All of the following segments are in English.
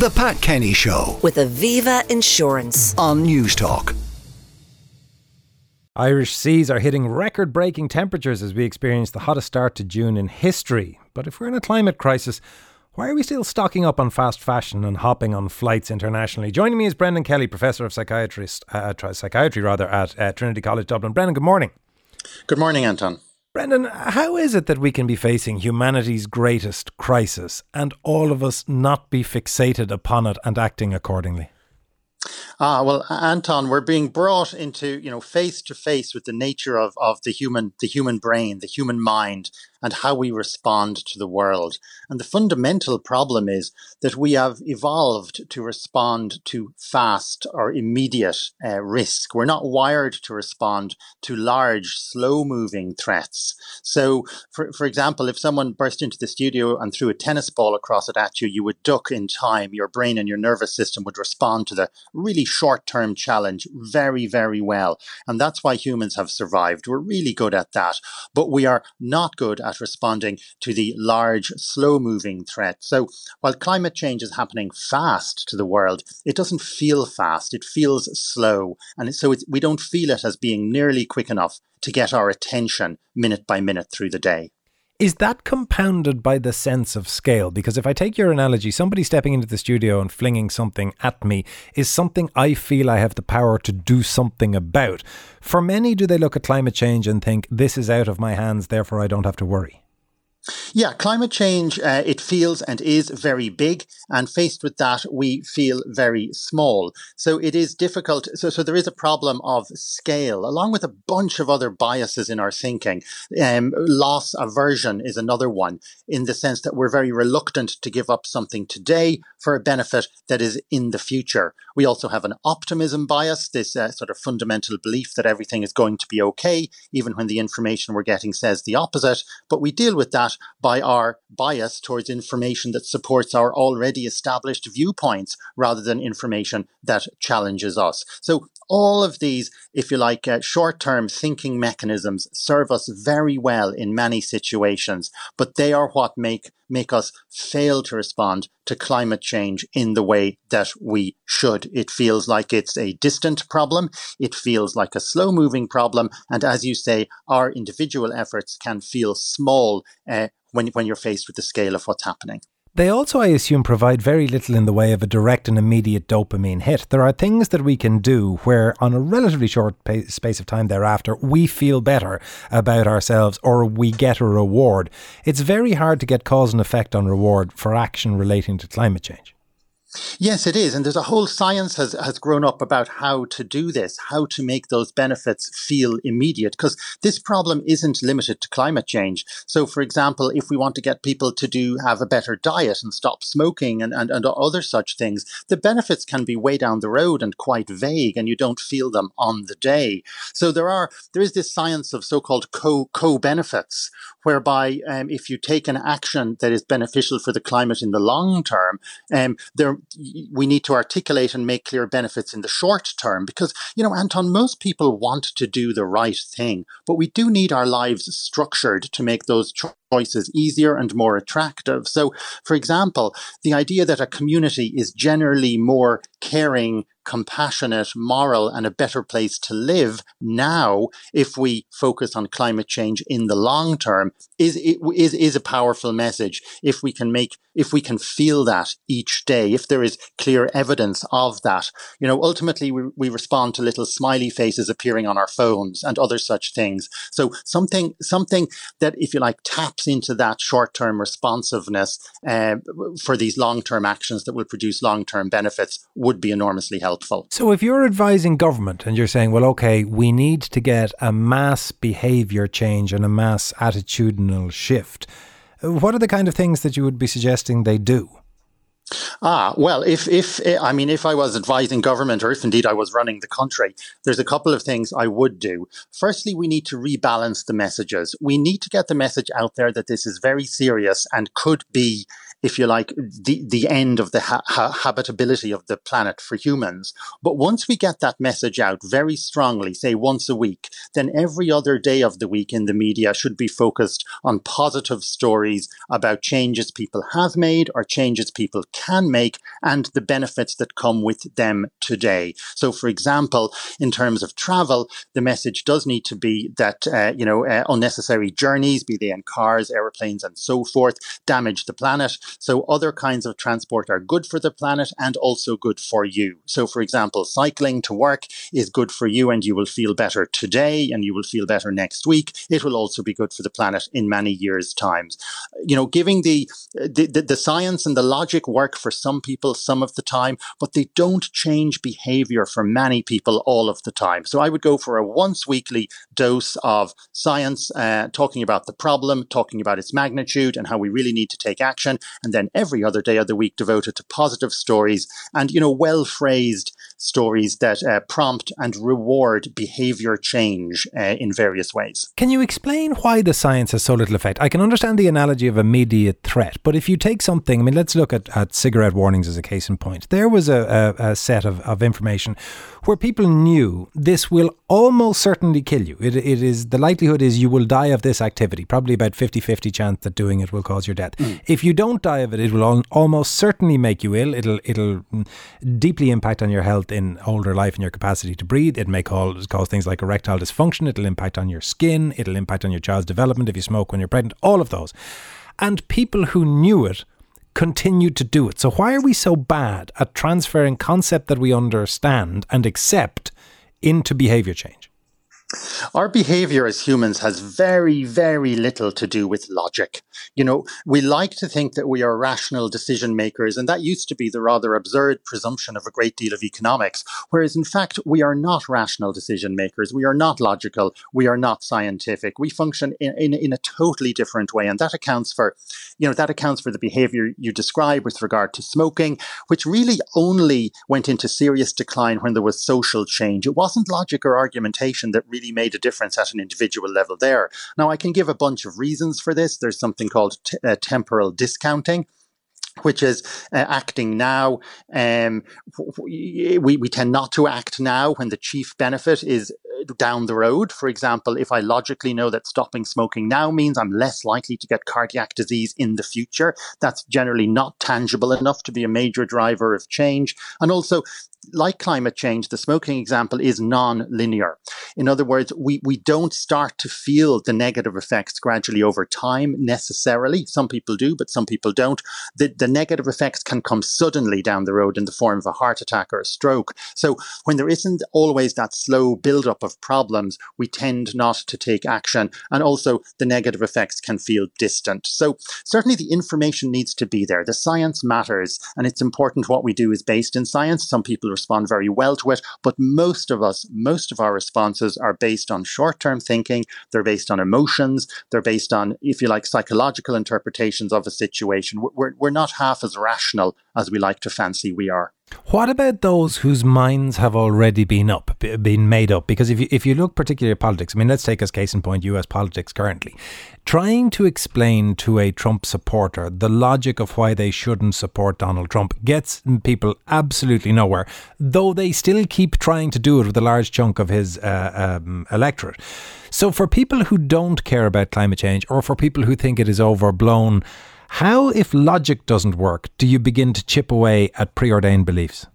The Pat Kenny Show with Aviva Insurance. on Newstalk. Irish seas are hitting record breaking temperatures as we experience the hottest start to June in history. But if we're in a climate crisis, why are we still stocking up on fast fashion and hopping on flights internationally? Joining me is Brendan Kelly, Professor of Psychiatrist, uh, Psychiatry rather, at uh, Trinity College Dublin. Brendan, good morning. Good morning, Anton. Brendan, how is it that we can be facing humanity's greatest crisis and all of us not be fixated upon it and acting accordingly? Ah, well, Anton, we're being brought into, you know, face to face with the nature of, of the human, the human brain, the human mind, and how we respond to the world. And the fundamental problem is that we have evolved to respond to fast or immediate uh, risk. We're not wired to respond to large, slow moving threats. So, for, for example, if someone burst into the studio and threw a tennis ball across it at you, you would duck in time. Your brain and your nervous system would respond to the really short term challenge very, very well. And that's why humans have survived. We're really good at that. But we are not good at responding to the large, slow moving threat. So while climate change is happening fast to the world, it doesn't feel fast. It feels slow. And so we don't feel it as being nearly quick enough to get our attention minute by minute through the day. Is that compounded by the sense of scale? Because if I take your analogy, somebody stepping into the studio and flinging something at me is something I feel I have the power to do something about. For many, do they look at climate change and think, this is out of my hands, therefore I don't have to worry? Yeah, climate change, uh, it feels and is very big. And faced with that, we feel very small. So it is difficult. So, so there is a problem of scale, along with a bunch of other biases in our thinking. Um, loss aversion is another one, in the sense that we're very reluctant to give up something today for a benefit that is in the future. We also have an optimism bias, this uh, sort of fundamental belief that everything is going to be okay, even when the information we're getting says the opposite. But we deal with that by our bias towards information that supports our already established viewpoints rather than information that challenges us. So all of these, if you like, uh, short term thinking mechanisms serve us very well in many situations, but they are what make, make us fail to respond to climate change in the way that we should. It feels like it's a distant problem. It feels like a slow moving problem. And as you say, our individual efforts can feel small uh, when, when you're faced with the scale of what's happening. They also, I assume, provide very little in the way of a direct and immediate dopamine hit. There are things that we can do where, on a relatively short pa- space of time thereafter, we feel better about ourselves or we get a reward. It's very hard to get cause and effect on reward for action relating to climate change. Yes, it is. And there's a whole science has, has grown up about how to do this, how to make those benefits feel immediate, because this problem isn't limited to climate change. So, for example, if we want to get people to do have a better diet and stop smoking and, and, and other such things, the benefits can be way down the road and quite vague, and you don't feel them on the day. So there are there is this science of so-called co co benefits, whereby um, if you take an action that is beneficial for the climate in the long term, um, there we need to articulate and make clear benefits in the short term because you know anton most people want to do the right thing but we do need our lives structured to make those choices easier and more attractive. So for example the idea that a community is generally more caring compassionate, moral, and a better place to live now if we focus on climate change in the long term is, is, is a powerful message. If we can make, if we can feel that each day, if there is clear evidence of that, you know, ultimately we, we respond to little smiley faces appearing on our phones and other such things. So something, something that, if you like, taps into that short term responsiveness uh, for these long term actions that will produce long term benefits would be enormously helpful helpful. So, if you're advising government and you're saying, well, okay, we need to get a mass behaviour change and a mass attitudinal shift, what are the kind of things that you would be suggesting they do? Ah, well, if, if, I mean, if I was advising government or if indeed I was running the country, there's a couple of things I would do. Firstly, we need to rebalance the messages. We need to get the message out there that this is very serious and could be if you like, the, the end of the ha- habitability of the planet for humans. But once we get that message out very strongly, say once a week, then every other day of the week in the media should be focused on positive stories about changes people have made or changes people can make and the benefits that come with them today. So, for example, in terms of travel, the message does need to be that, uh, you know, uh, unnecessary journeys, be they in cars, airplanes, and so forth, damage the planet. So, other kinds of transport are good for the planet and also good for you. So, for example, cycling to work is good for you and you will feel better today and you will feel better next week. It will also be good for the planet in many years' times. You know, giving the, the, the, science and the logic work for some people some of the time, but they don't change behavior for many people all of the time. So I would go for a once weekly dose of science, uh, talking about the problem, talking about its magnitude and how we really need to take action. And then every other day of the week devoted to positive stories and, you know, well phrased stories that uh, prompt and reward behavior change uh, in various ways. Can you explain why the science has so little effect? I can understand the analogy of immediate threat, but if you take something, I mean, let's look at, at cigarette warnings as a case in point. There was a, a, a set of, of information where people knew this will almost certainly kill you. It, it is the likelihood is you will die of this activity, probably about 50 50 chance that doing it will cause your death. Mm. If you don't die of it, it will al- almost certainly make you ill. It'll, it'll deeply impact on your health in older life and your capacity to breathe. It may cause, cause things like erectile dysfunction. It'll impact on your skin. It'll impact on your child's development if you smoke when you're pregnant, all of those. And people who knew it continued to do it. So why are we so bad at transferring concept that we understand and accept into behavior change? Our behavior as humans has very, very little to do with logic. You know, we like to think that we are rational decision makers, and that used to be the rather absurd presumption of a great deal of economics. Whereas, in fact, we are not rational decision makers. We are not logical. We are not scientific. We function in, in, in a totally different way. And that accounts for, you know, that accounts for the behavior you describe with regard to smoking, which really only went into serious decline when there was social change. It wasn't logic or argumentation that really really made a difference at an individual level there. Now, I can give a bunch of reasons for this. There's something called t- uh, temporal discounting which is uh, acting now. Um, we, we tend not to act now when the chief benefit is uh, down the road. For example, if I logically know that stopping smoking now means I'm less likely to get cardiac disease in the future, that's generally not tangible enough to be a major driver of change. And also, like climate change, the smoking example is non-linear. In other words, we, we don't start to feel the negative effects gradually over time necessarily. Some people do, but some people don't. The, the negative effects can come suddenly down the road in the form of a heart attack or a stroke. So when there isn't always that slow build-up of problems, we tend not to take action. And also the negative effects can feel distant. So certainly the information needs to be there. The science matters and it's important what we do is based in science. Some people respond very well to it. But most of us, most of our responses are based on short term thinking, they're based on emotions, they're based on, if you like, psychological interpretations of a situation. We're, we're not half as rational as we like to fancy we are. What about those whose minds have already been up, been made up? Because if you, if you look particularly at politics, I mean, let's take as case in point US politics currently. Trying to explain to a Trump supporter the logic of why they shouldn't support Donald Trump gets people absolutely nowhere, though they still keep trying to do it with a large chunk of his uh, um, electorate. So, for people who don't care about climate change or for people who think it is overblown, how, if logic doesn't work, do you begin to chip away at preordained beliefs?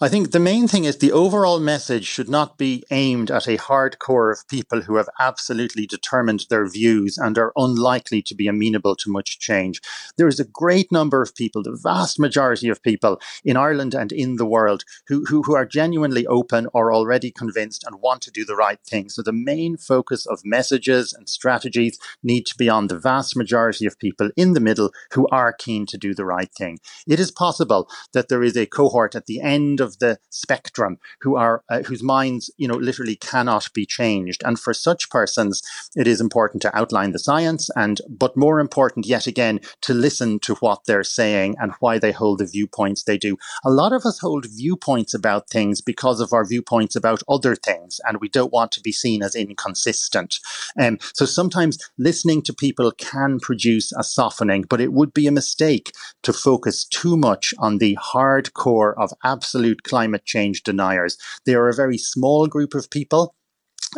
I think the main thing is the overall message should not be aimed at a hardcore of people who have absolutely determined their views and are unlikely to be amenable to much change. There is a great number of people, the vast majority of people in Ireland and in the world, who, who, who are genuinely open or already convinced and want to do the right thing. So the main focus of messages and strategies need to be on the vast majority of people in the middle who are keen to do the right thing. It is possible that there is a cohort at the end end of the spectrum who are uh, whose minds you know literally cannot be changed. And for such persons it is important to outline the science and but more important yet again to listen to what they're saying and why they hold the viewpoints they do. A lot of us hold viewpoints about things because of our viewpoints about other things and we don't want to be seen as inconsistent. Um, so sometimes listening to people can produce a softening but it would be a mistake to focus too much on the hardcore of absolute climate change deniers. They are a very small group of people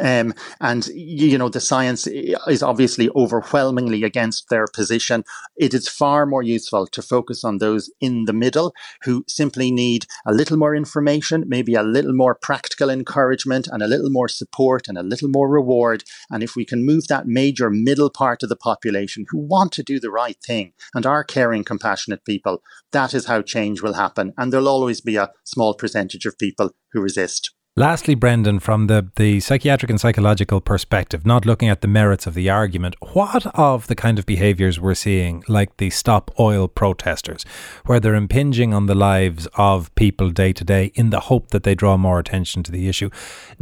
um, and you know the science is obviously overwhelmingly against their position. It is far more useful to focus on those in the middle who simply need a little more information, maybe a little more practical encouragement, and a little more support and a little more reward. And if we can move that major middle part of the population who want to do the right thing and are caring, compassionate people, that is how change will happen. And there'll always be a small percentage of people who resist. Lastly, Brendan, from the, the psychiatric and psychological perspective, not looking at the merits of the argument, what of the kind of behaviours we're seeing, like the Stop Oil protesters, where they're impinging on the lives of people day to day in the hope that they draw more attention to the issue,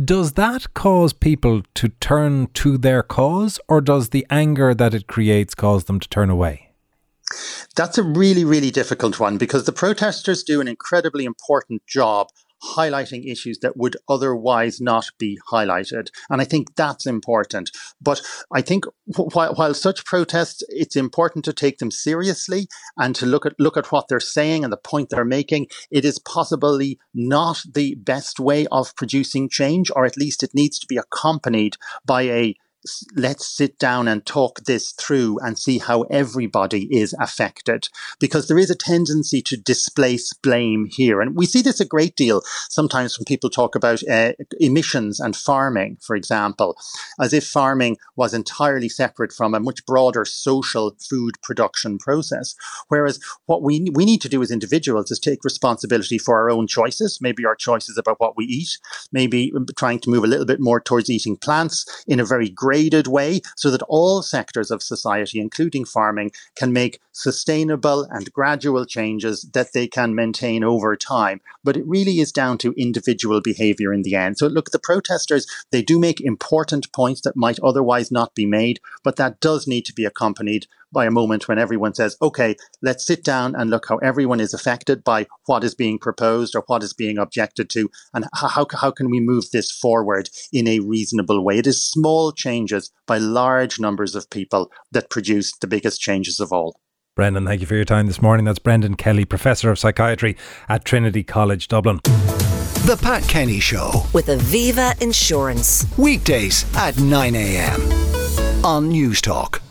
does that cause people to turn to their cause, or does the anger that it creates cause them to turn away? That's a really, really difficult one because the protesters do an incredibly important job highlighting issues that would otherwise not be highlighted. And I think that's important. But I think while, while such protests, it's important to take them seriously and to look at look at what they're saying and the point they're making. It is possibly not the best way of producing change, or at least it needs to be accompanied by a let's sit down and talk this through and see how everybody is affected. Because there is a tendency to displace blame here. And we see this a great deal sometimes when people talk about uh, emissions and farming, for example, as if farming was entirely separate from a much broader social food production process. Whereas what we, we need to do as individuals is take responsibility for our own choices, maybe our choices about what we eat, maybe trying to move a little bit more towards eating plants in a very great graded way so that all sectors of society, including farming, can make sustainable and gradual changes that they can maintain over time. But it really is down to individual behavior in the end. So look, the protesters, they do make important points that might otherwise not be made, but that does need to be accompanied by a moment when everyone says, okay, let's sit down and look how everyone is affected by what is being proposed or what is being objected to, and how, how can we move this forward in a reasonable way. It is small changes by large numbers of people that produce the biggest changes of all. Brendan, thank you for your time this morning. That's Brendan Kelly, Professor of Psychiatry at Trinity College Dublin. The Pat Kenny Show with Aviva Insurance. Weekdays at 9 a.m. on Newstalk.